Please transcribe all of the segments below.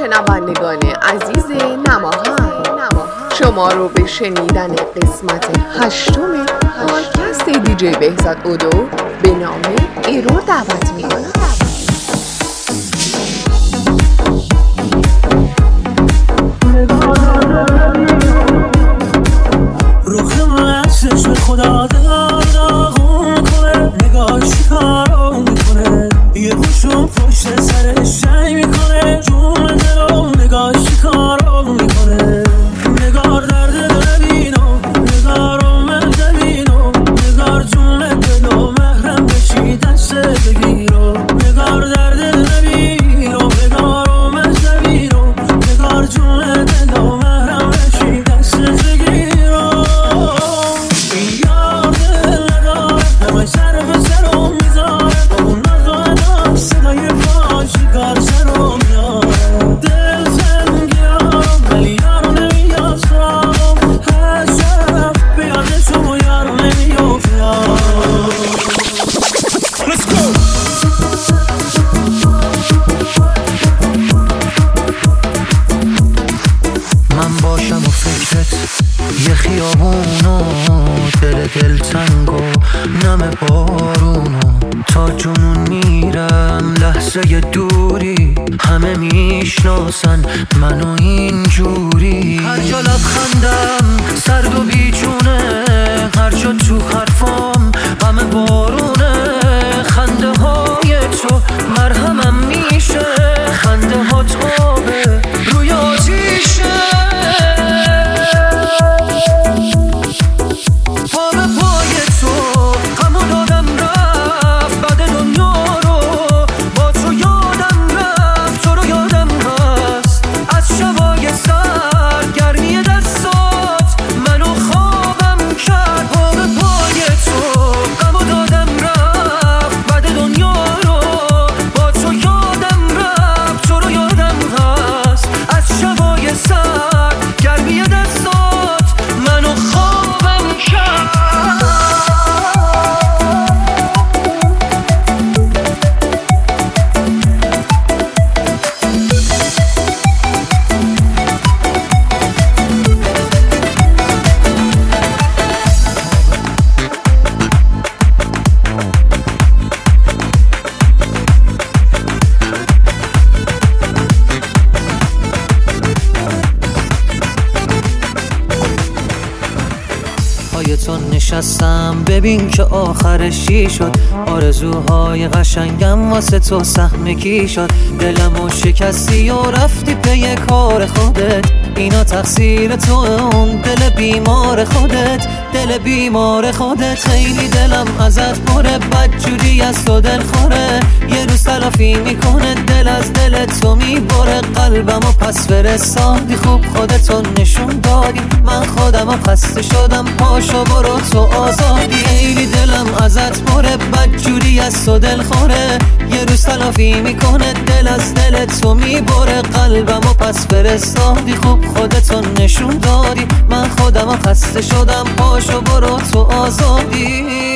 شنوندگان عزیز نماهن شما رو به شنیدن قسمت هشتم پادکست دیجی بهزاد اودو به نام ایرور دعوت می‌کنم. خدا نشستم. ببین که آخرش چی شد. آرزوهای قشنگم واسه تو سهم کی شد. دلمو شکستی و رفتی پی کار خودت. اینا تقصیر تو اون. دل بیمار خودت دل بیمار خودت. خیلی دلم ازت پره بدجوری از تو دل خوره. یه روز تلافی می‌کنه دل از دل تو می‌بره. قلبم و پس فرستادی خوب خودتو نشون دادی. من خودم و خسته شدم پاشو برو تو آزادی. خیلی دلم ازت پره بدجوری از تو دل خوره. یه روز تلافی می‌کنه دل از دل تو می‌بره. قلبم و پس فرستادی خوب خودتو نشون دادی. من خودم خسته شدم. پاشو برو تو آزادی.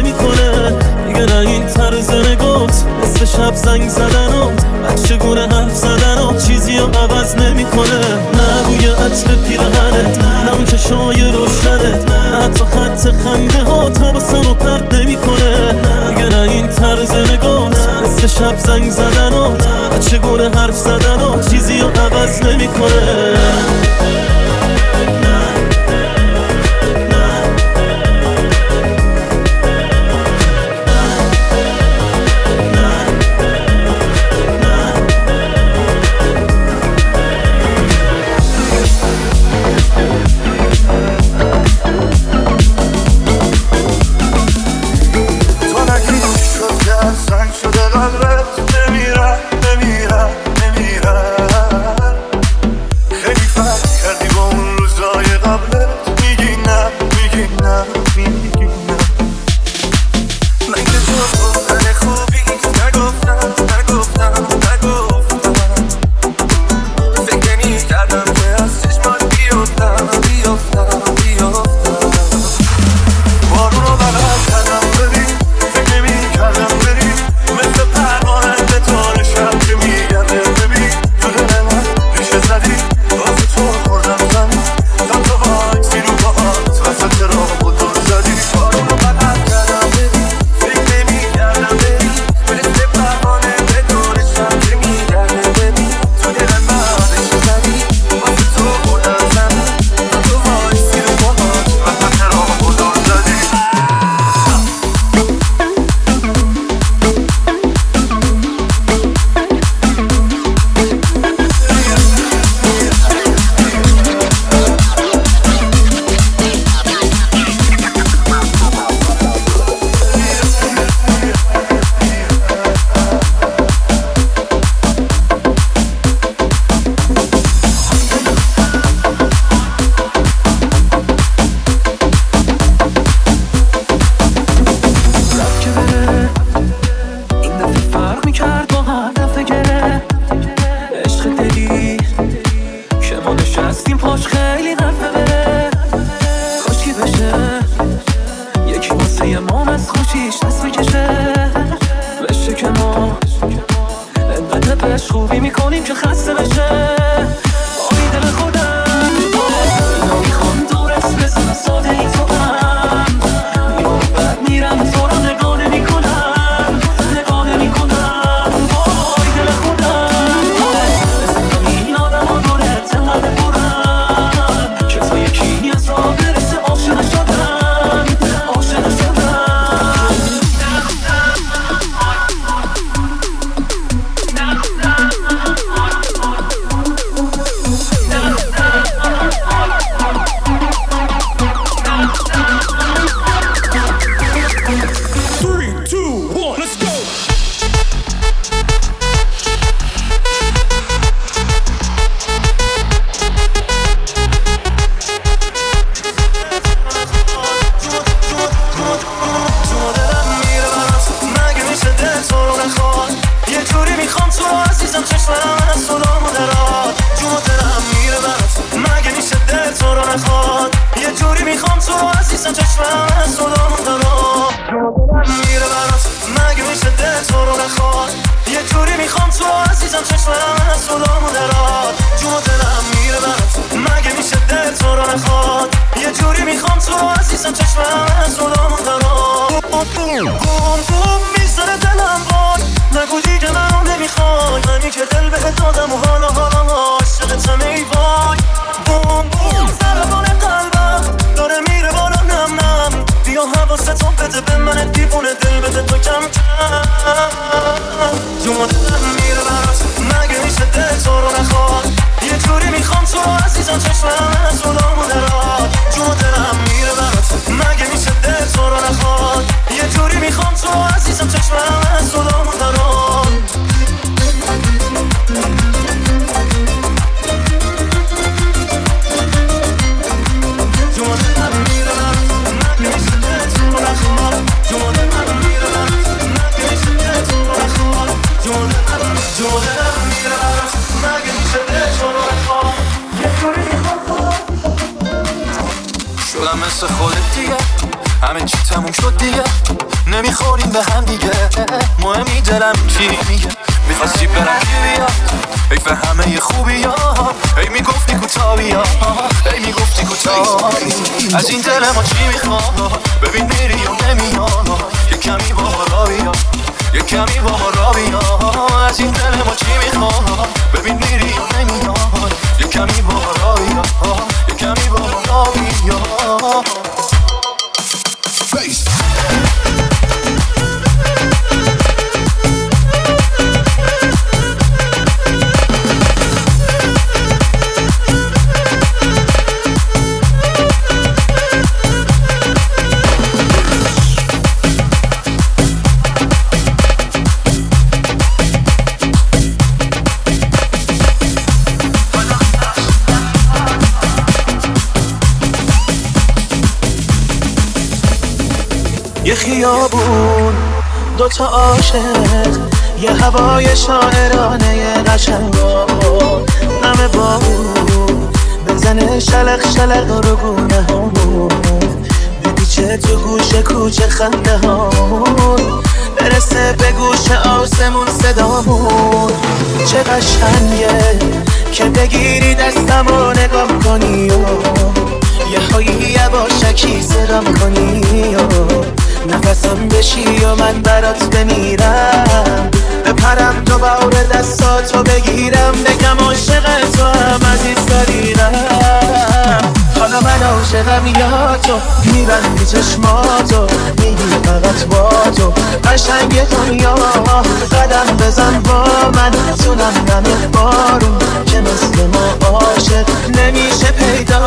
نمی‌کنه. دیگه نه این طرز نگات. مثل شب زنگ زدنات. از چگونه حرف زدنات. چیزی رو عوض نمی‌کنه. نه بوی عطر پیرهنت. نه اون چشای روشنت. نه تو خط خنده ها تبسم رو پرد نمی‌کنه. دیگه نه این طرز نگات. مثل شب زنگ زدنات. از چگونه حرف زدنات. چیزی رو عوض نمی‌کنه. enough از صدامو دراد جونو دلم میره برات. مگه میشه دل تو رو نخواد؟ یه جوری می‌خوام تو عزیزم چشم همه از صدامو دراد بوم بوم می‌زنه دلم وای نگو دیگه منو نمی‌خوای. منی که دل به دادم و حالا حالا عاشقتم ای وای. بوم بوم سربان قلبم داره میره بالا نم نم. بیا حواستو بده به من دیوونه. دل بده تو کم کم. جونو دلم میره برات. تو رو نخواد. یه جوری می‌خوام تو عزیزم چشمم از رو نامو دراد جون درم میره برات. مگه میشه دل تو رو نخواد؟ یه جوری می‌خوام تو عزیزم چشمم از رو نامو دراد Jordan. مثل خودت دیگه. همه چی تموم شد دیگه. نمی‌خوریم به هم دیگه. مهمی دلم چی میگه؟ می‌خواستی برم کی بیاد ای به همه خوبی ها. ای می‌گفتی کتا بیا ای می‌گفتی کتا از این دل ما چی می‌خواد ببین میری و نمیان یه کمی با ما را بیا یه کمی با ما را بیا از این دل ما چی می‌خواد ببین میری و نمیان یه کمی با ما را بیا یه کمی با ما را خیابون دوتا عاشق یه هوای شاعرانه قشنگا نم بارون بزنه شلق شلق رو گونه همون. بپیچه تو گوش کوچه خنده همون برسه به گوش آسمون صدامون. چه قشنگه که بگیری دستم و نگاه کنی و یه هایی یواشکی صدام کنی و نفسم بشی و من برات بمیرم. بپرم بار دستاتو بگیرم بگم عاشق تو هم عزیز داریرم حالا من عاشقم یا تو میبندی چشماتو میگی فقط با تو. قشنگ دنیا قدم بزن با من. تونم نم بارون که مثل ما عاشق نمیشه پیدا.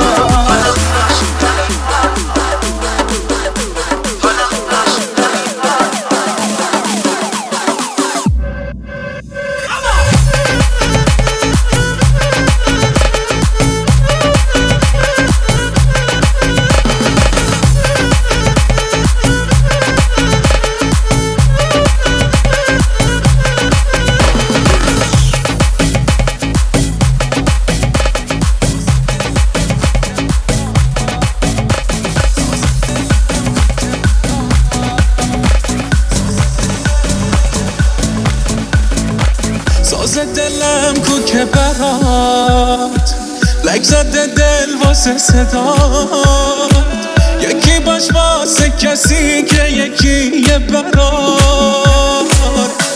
واسه صدات یکی باش واسه کسی که یکی یه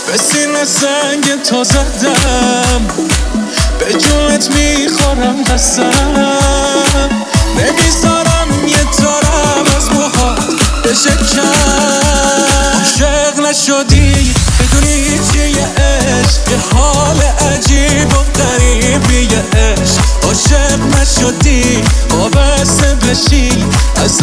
به سینه سنگ تو زدم. به جونت می‌خورم قسم. نمی‌ذارم نشدی وابسته بشی. از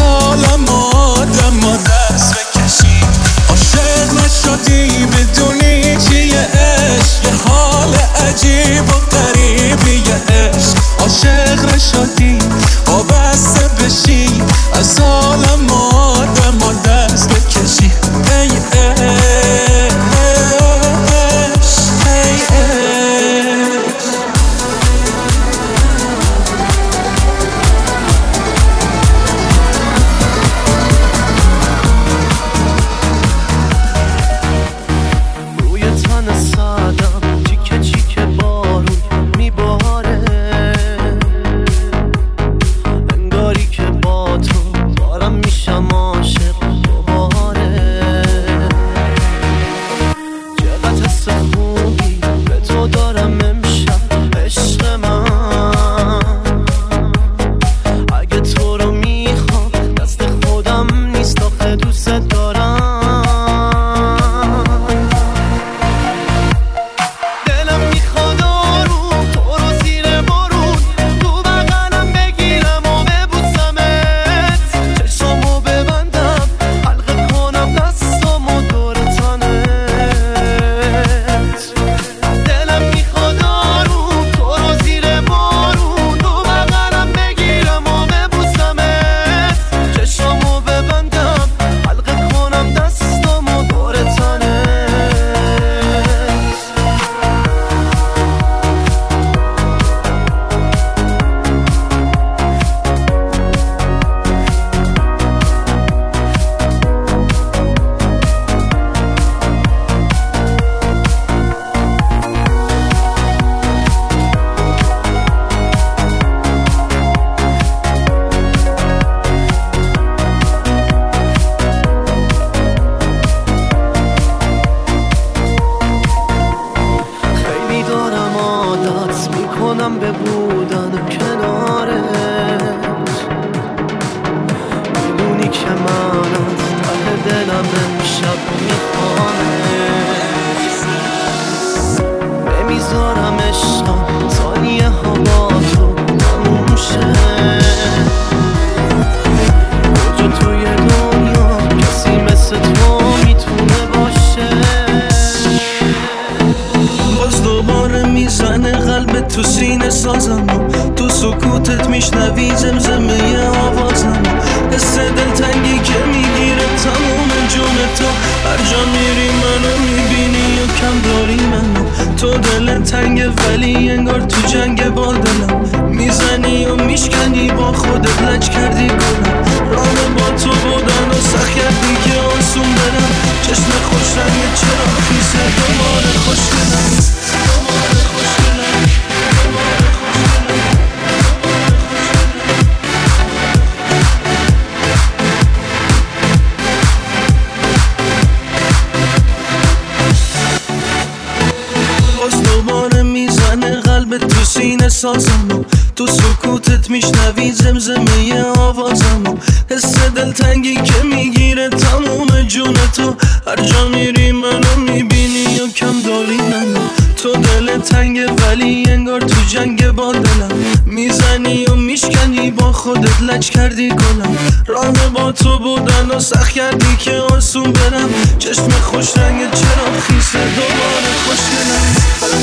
سینه سازمو تو سکوتت میشنوی زمزمه آوازمو حس دلتنگی که می‌گیره تموم جونتو هر جا میری منو می‌بینی یا کم داری منو تو دل تنگه ولی انگار تو جنگ با دلم می‌زنی و میشکنی با خودت لچ کردی کنم راه با تو بودن و سخت کردی که آسون برم. چشم خوش رنگ چرا خیس دوباره خوشگلم حالا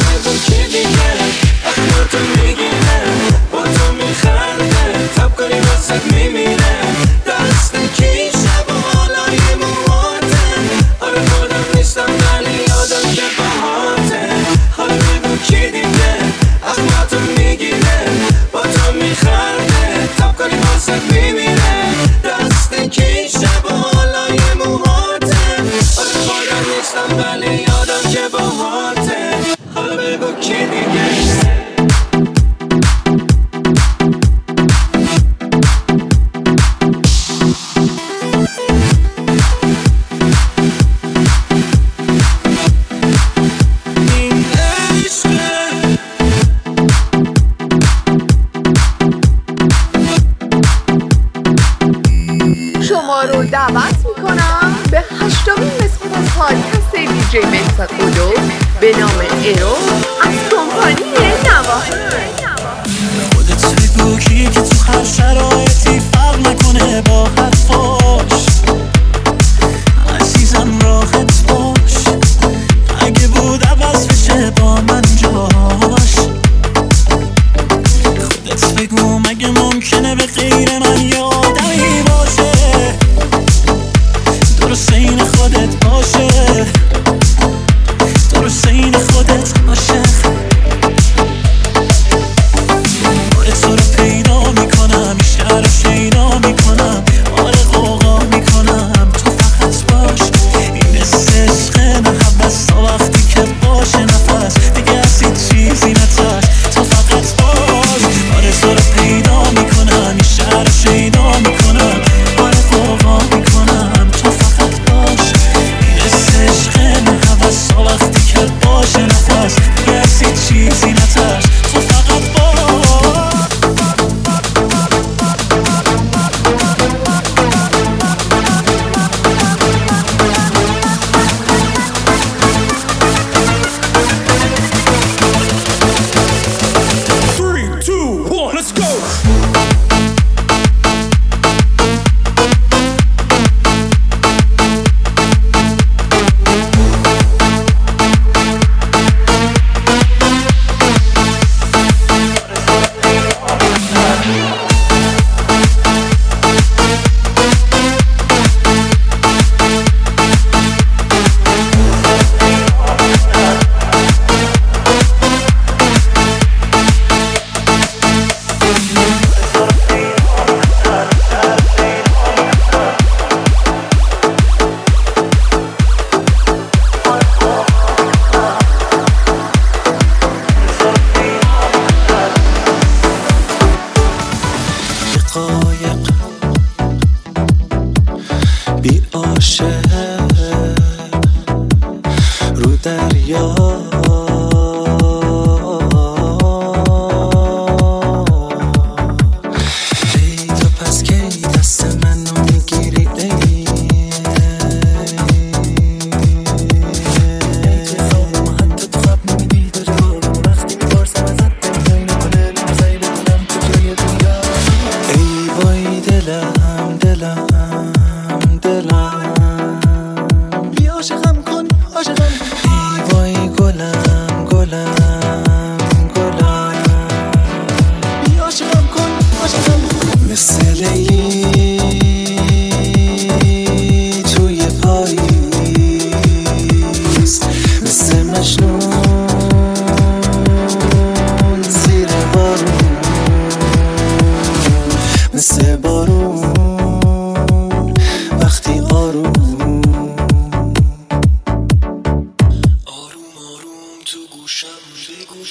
که دیگرم؟ وقت با تو می‌گیرم. با تو میخندم. تب کنی واسه میمیرم. said, baby.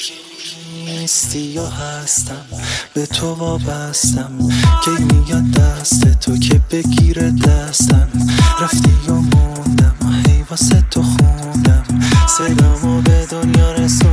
که نیستی یا هستم؟ به تو وابستم. که میاد دست تو؟ که بگیره دستم؟ رفتی یا موندم؟ هی واسه تو خوندم. صدامو به دنیا رسوندم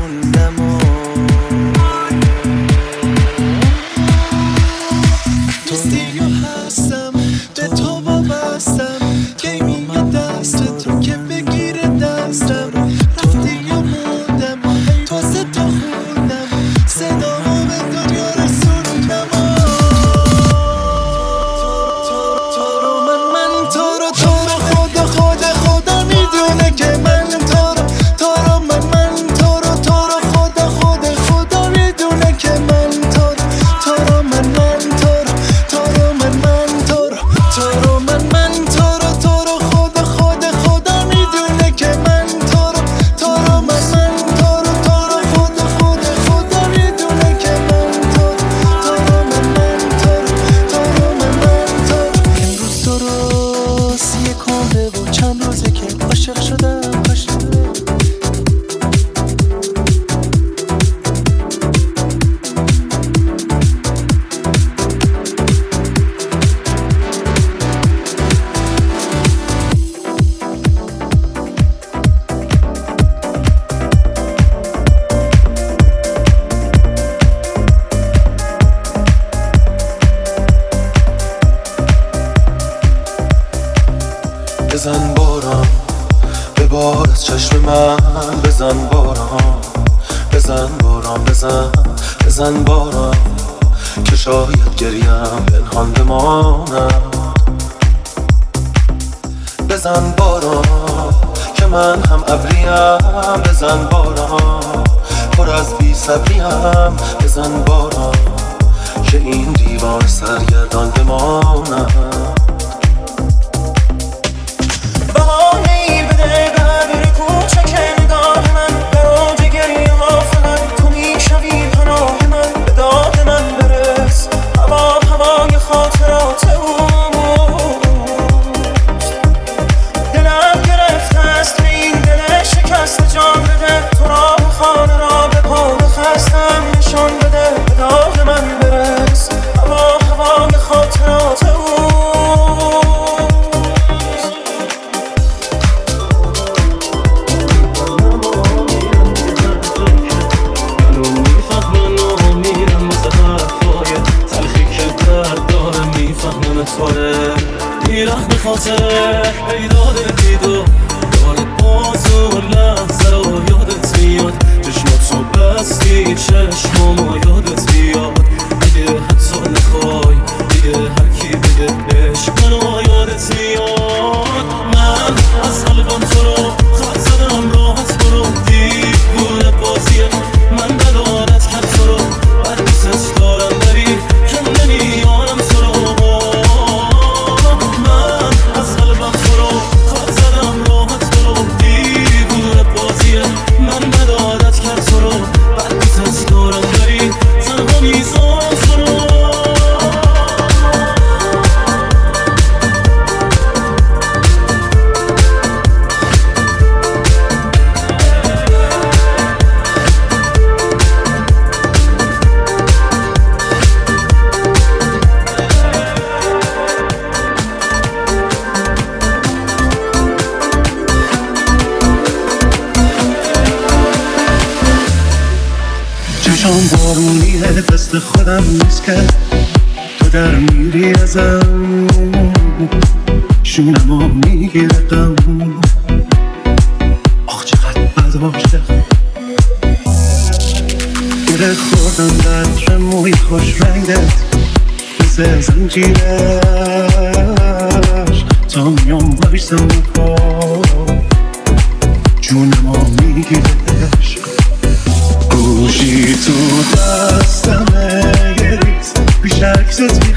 من هم ابریم. بزن باران پر از بی صبریم. بزن باران که این دیوار سرگردان بمانم ای دیدو دارت باز اون لحظه یادت میاد. چشمات رو بستی چشمامو یادت بیاد دیگه حتی نخوای دیگه هر کی بده عشق یادت میاد. من دلت دست خودم نیست کرد تو در میری ازم. شونم شونمو میگیردم آخ چقدر بد باشه. گره خوردم در موی خوش رنگت مثل زنجیرش. تا میام بایستم کار جونم می‌گیره عشق just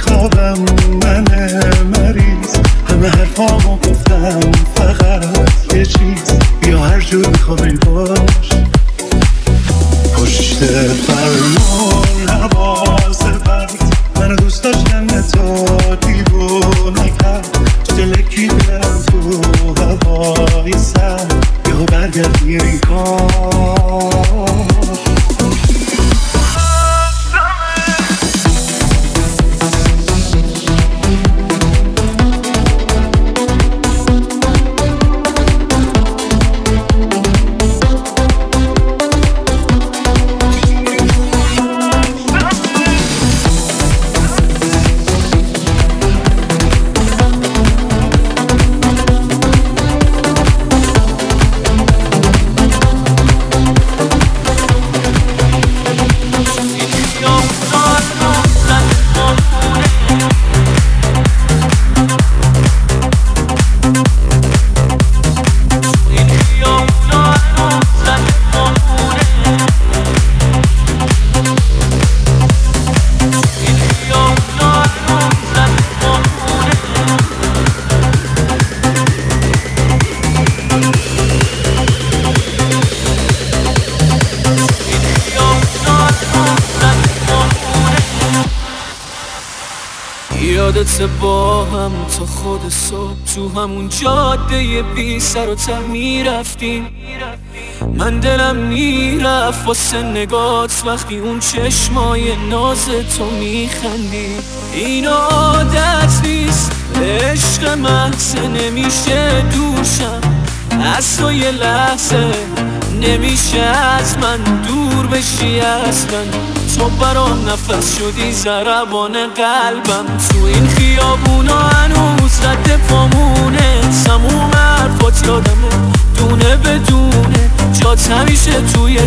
یادت با هم تا خود صبح تو همون جاده بی سر و ته می‌رفتیم. من دلم می‌رفت واسه نگات وقتی اون چشمای ناز تو میخندی. این عادت نیست عشق محسه نمیشه دوشم. از تو یه لحظه نمیشه از من دور بشی از من تو برام نفس شدی زربان قلبم. تو این خیابونا هنوز رد پامونه. تموم حرفات یادمه دونه بدونه جات همیشه توی